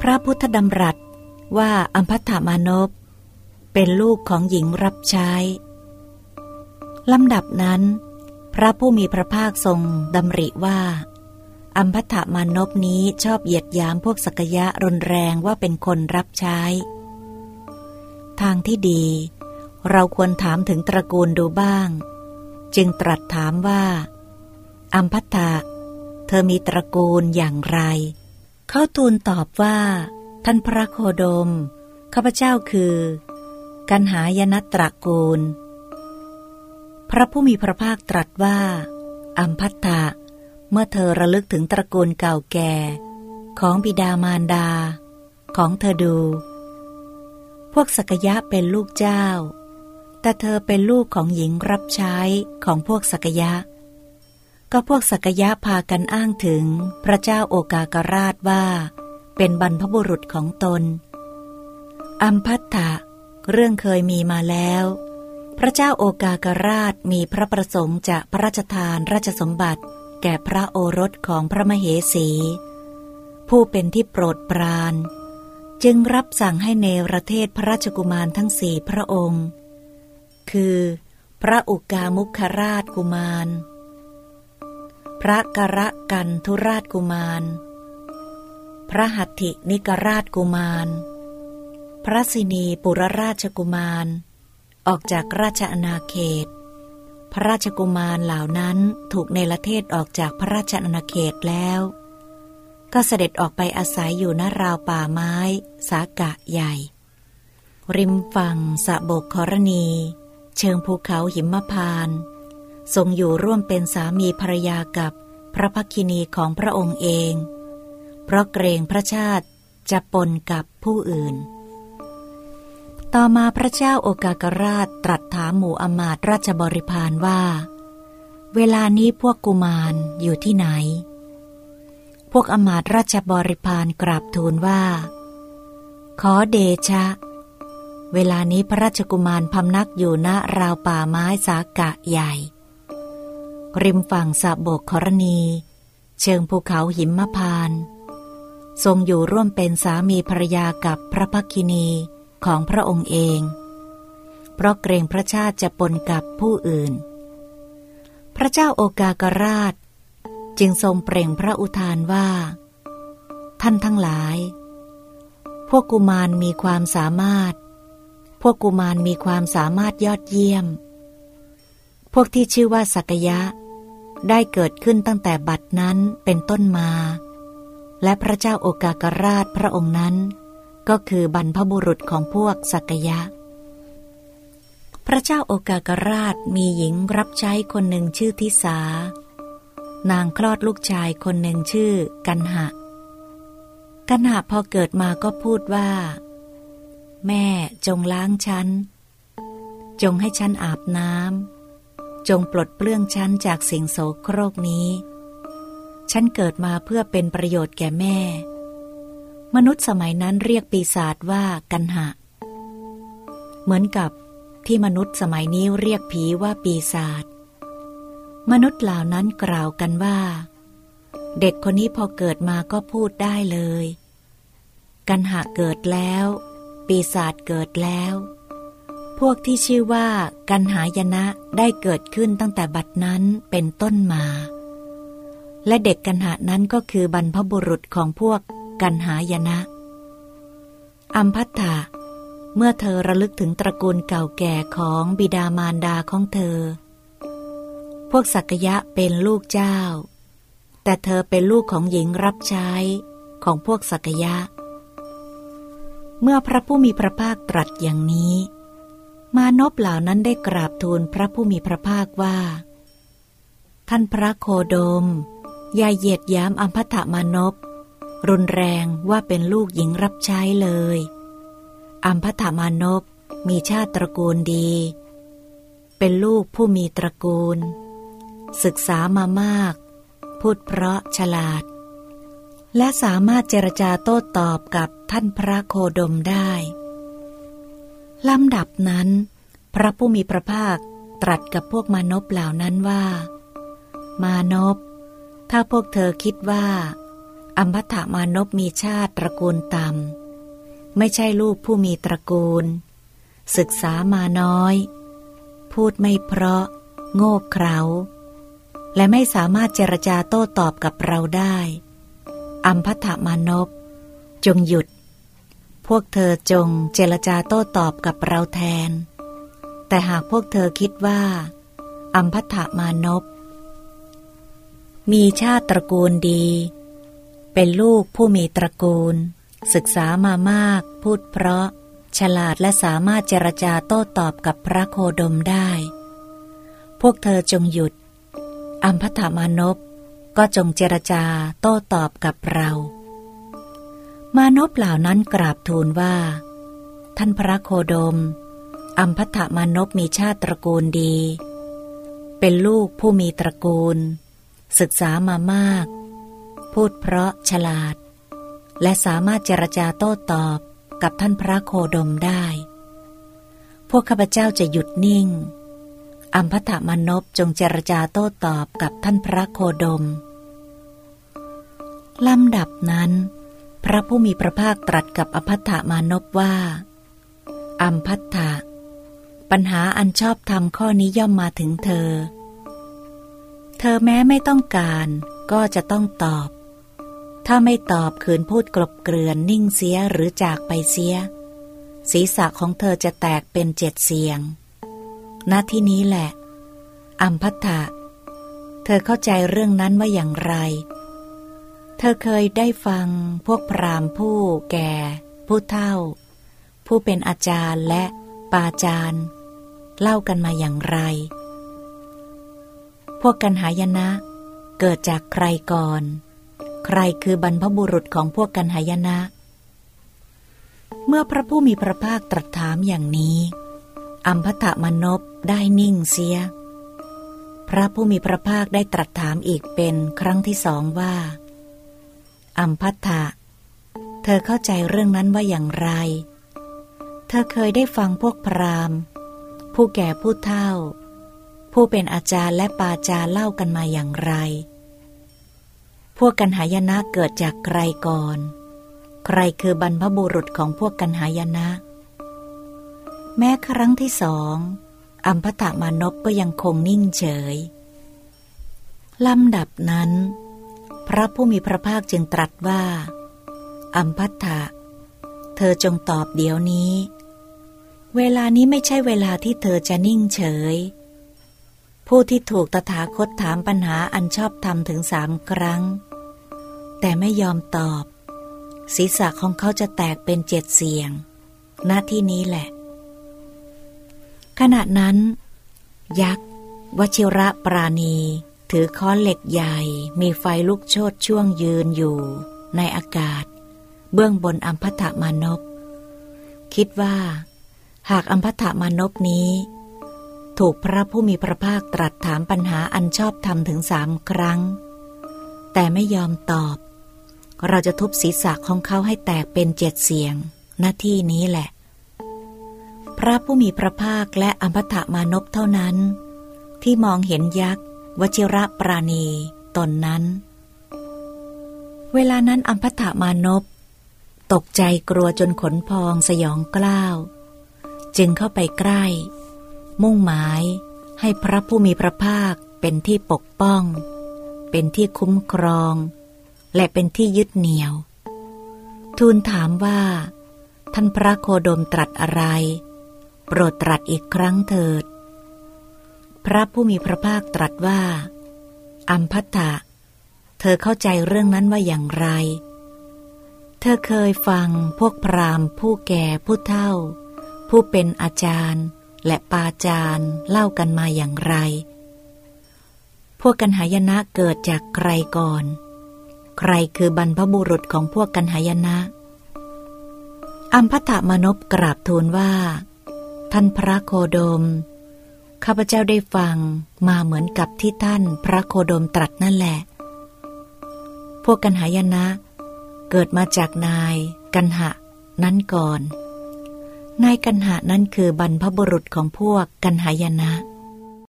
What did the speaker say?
พระพุทธดำรัสว่าอัมพัตถมานพเป็นลูกของหญิงรับใช้ลำดับนั้น พระผู้มีพระภาคทรงดำริว่า อัมพัตถมานพนี้ชอบเหยียดยามพวกสักยะรุนแรงว่าเป็นคนรับใช้ ทางที่ดี เราควรถามถึงตระกูลดูบ้าง จึงตรัสถามว่า อัมพัตถะเธอมีตระกูลอย่างไร เขาทูลตอบว่า ท่านพระโคดม ข้าพเจ้าคือ กันหายนตระกูล พระผู้มีพระภาคตรัสว่า อัมพัตตะ เมื่อเธอระลึกถึงตระกูลเก่าแก่ ของบิดามารดา ของเธอดู พวกสกยะเป็นลูกเจ้า แต่เธอเป็นลูกของหญิงรับใช้ของพวกสกยะ ก็พวกสักยะพากันอ้างถึงพระเจ้าโอกากราชว่า เป็นบรรพบุรุษของตน อัมพัตตะเรื่องเคยมีมาแล้ว พระเจ้าโอกากราชมีพระประสงค์จะพระราชทานราชสมบัติ แก่พระโอรสของพระมเหสี ผู้เป็นที่โปรดปราน จึงรับสั่งให้เนรเทศพระราชกุมารทั้งสี่พระองค์ คือ พระอุกามุขราชกุมาร พระกระกันทุราชกุมาร พระหัตถินิกราชกุมาร พระสินีปุรราชกุมาร ออกจากราชอาณาเขต พระราชกุมารเหล่านั้นถูกเนรเทศออกจากพระราชอาณาเขตแล้ว ก็เสด็จออกไปอาศัยอยู่ณราวป่าไม้ สากะใหญ่ ริมฝั่งสะบกครณี เชิงภูเขาหิมพานต์ ทรงอยู่ร่วมเป็นสามีภรรยากับพระพักินีของพระองค์เอง เพราะเกรงพระชาติจะปนกับผู้อื่น ต่อมาพระเจ้าโอกากราชตรัสถามหมู่อมาตราชบริพารว่า เวลานี้พวกกุมารอยู่ที่ไหน พวกอมาตราชบริพารกราบทูลว่า ขอเดชะ เวลานี้พระราชกุมารพำนักอยู่ณราวป่าไม้สากะใหญ่ ริมฝั่งสะบกครณี เชิงภูเขาหิมพาน ทรงอยู่ร่วมเป็นสามีภรรยากับพระพักินีของพระองค์เอง เพราะเกรงพระชาติจะปนกับผู้อื่น พระเจ้าโอกากราช จึงทรงเปล่งพระอุทานว่า ท่านทั้งหลาย พวกกุมารมีความสามารถ พวกกุมารมีความสามารถยอดเยี่ยมพวกที่ชื่อว่าสักยะ ได้เกิดขึ้นตั้งแต่บัดนั้นเป็นต้นมา และพระเจ้าโอกากราชพระองค์นั้น ก็คือบรรพบุรุษของพวกสักยะ พระเจ้าโอกากราชมีหญิงรับใช้คนหนึ่งชื่อทิสา นางคลอดลูกชายคนหนึ่งชื่อกันหะ กันหะพอเกิดมาก็พูดว่า แม่จงล้างฉัน จงให้ฉันอาบน้ำ จงปลดเปลื้องฉันจากสิ่งโสโครกนี้ ฉันเกิดมาเพื่อเป็นประโยชน์แก่แม่ มนุษย์สมัยนั้นเรียกปีศาจว่ากันหะ เหมือนกับที่มนุษย์สมัยนี้เรียกผีว่าปีศาจ มนุษย์เหล่านั้นกล่าวกันว่า เด็กคนนี้พอเกิดมาก็พูดได้เลย กันหะเกิดแล้ว ปีศาจเกิดแล้ว พวกที่ชื่อว่ากันหายนะได้เกิดขึ้นตั้งแต่บัดนั้นเป็นต้นมา และเด็กกันหานั้นก็คือบรรพบุรุษของพวกกันหายนะ อัมพัตถะเมื่อเธอระลึกถึงตระกูลเก่าแก่ของบิดามารดาของเธอ พวกสักยะเป็นลูกเจ้า แต่เธอเป็นลูกของหญิงรับใช้ของพวกสักยะ เมื่อพระผู้มีพระภาคตรัสอย่างนี้ มานพเหล่านั้นได้กราบทูลพระผู้มีพระภาคว่า ท่านพระโคโดม อย่าเหยียดย้ำอัมพัตมานพรุนแรงว่าเป็นลูกหญิงรับใช้เลย อัมพัตมานพมีชาติตระกูลดี เป็นลูกผู้มีตระกูล ศึกษามามาก พูดเพราะฉลาด และสามารถเจรจาโต้ตอบกับท่านพระโคดมได้ ลำดับนั้น พระผู้มีพระภาคตรัสกับพวกมานพเหล่านั้นว่า มานพถ้าพวกเธอคิดว่า อัมพัทมานพมีชาติตระกูลต่ำไม่ใช่ลูกผู้มีตระกูล ศึกษามาน้อย พูดไม่เพราะ โง่เขลาและไม่สามารถเจรจาโต้ตอบกับเราได้ อัมพัทมานพจงหยุด พวกเธอจงเจรจาโต้ตอบกับเราแทน แต่หากพวกเธอคิดว่าอัมพัทมานพมีชาติตระกูลดี เป็นลูกผู้มีตระกูล ศึกษามามาก พูดเพราะ ฉลาดและสามารถเจรจาโต้ตอบกับพระโคดมได้ พวกเธอจงหยุดอัมพัทมานพก็จงเจรจาโต้ตอบกับเรา มานพเหล่านั้นกราบทูลว่า ท่านพระโคดม อัมพัทมานพมีชาติตระกูลดี เป็นลูกผู้มีตระกูล ศึกษามามาก พูดเพราะฉลาด และสามารถเจรจาโต้ตอบกับท่านพระโคดมได้ พวกข้าพเจ้าจะหยุดนิ่ง อัมพัทมานพจงเจรจาโต้ตอบกับท่านพระโคดมลำดับนั้น พระผู้มีพระภาคตรัสกับอภัทมานพว่า อัมพัทธะปัญหาอันชอบธรรมข้อนี้ย่อมมาถึงเธอ เธอแม้ไม่ต้องการก็จะต้องตอบ ถ้าไม่ตอบขืนพูดกลบเกลื่อนนิ่งเสียหรือจากไปเสีย ศีรษะของเธอจะแตกเป็นเจ็ดเสียงณที่นี้แหละ อัมพัทธะเธอเข้าใจเรื่องนั้นว่าอย่างไร เธอเคยได้ฟังพวกพราหมณ์ผู้แก่ ผู้เฒ่า ผู้เป็นอาจารย์และปาจารย์ เล่ากันมาอย่างไร พวกกันหายนะ เกิดจากใครก่อน ใครคือบรรพบุรุษของพวกกันหายนะ เมื่อพระผู้มีพระภาคตรัสถามอย่างนี้อัมพตะมนบได้นิ่งเสีย พระผู้มีพระภาคได้ตรัสถามอีกเป็นครั้งที่สองว่า อัมพัทธะเธอเข้าใจเรื่องนั้นว่าอย่างไร เธอเคยได้ฟังพวกพราหมณ์ ผู้แก่ผู้เฒ่า ผู้เป็นอาจารย์และปาจารย์เล่ากันมาอย่างไร พวกกันหายนะเกิดจากใครก่อน ใครคือบรรพบุรุษของพวกกันหายนะ แม้ครั้งที่สองอัมพัตมานพก็ยังคงนิ่งเฉยลำดับนั้น พระผู้มีพระภาคจึงตรัสว่า อัมพัตถะเธอจงตอบเดี๋ยวนี้ เวลานี้ไม่ใช่เวลาที่เธอจะนิ่งเฉย ผู้ที่ถูกตถาคตถามปัญหาอันชอบทำถึงสามครั้ง แต่ไม่ยอมตอบ ศีรษะของเขาจะแตกเป็นเจ็ดเสียงณที่นี้แหละ ขณะนั้น ยักษ์วชิระปราณี ถือค้อนเหล็กใหญ่มีไฟลุกโชดช่วงยืนอยู่ ในอากาศ เบื้องบนอัมพตมานพคิดว่า หากอัมพตมานพนี้ ถูกพระผู้มีพระภาคตรัสถามปัญหาอันชอบธรรมถึงสามครั้ง แต่ไม่ยอมตอบ เราจะทุบศีรษะของเขาให้แตกเป็นเจ็ดเสียงหน้าที่นี้แหละ พระผู้มีพระภาคและอัมพทมานพเท่านั้น ที่มองเห็นยักษ์ วชิระปราณีตนนั้น เวลานั้นอัมพทมานพ ตกใจกลัวจนขนพองสยองกล้าว จึงเข้าไปใกล้ มุ่งหมายให้พระผู้มีพระภาคเป็นที่ปกป้อง เป็นที่คุ้มครอง และเป็นที่ยึดเหนี่ยว ทูลถามว่า ท่านพระโคดมตรัสอะไร โปรดตรัสอีกครั้งเถิด ระผู้มีพระภาคตรัสว่า อัมพัตตะเธอเข้าใจเรื่องนั้นว่าอย่างไร เธอเคยฟังพวกพราหมณ์ ผู้แก่ผู้เฒ่า ผู้เป็นอาจารย์ และปาจารย์เล่ากันมาอย่างไร พวกกันหายนะเกิดจากใครก่อน ใครคือบรรพบุรุษของพวกกันหายนะอัมพัตมนพกราบทูลว่า ท่านพระโคดม ข้าพเจ้าได้ฟังมาเหมือนกับที่ท่านพระโคดมตรัสนั่นแหละ พวกกันหายนะ เกิดมาจากนายกันหะ นั้นก่อน นายกันหะนั้นคือบรรพบุรุษของพวกกันหายนะ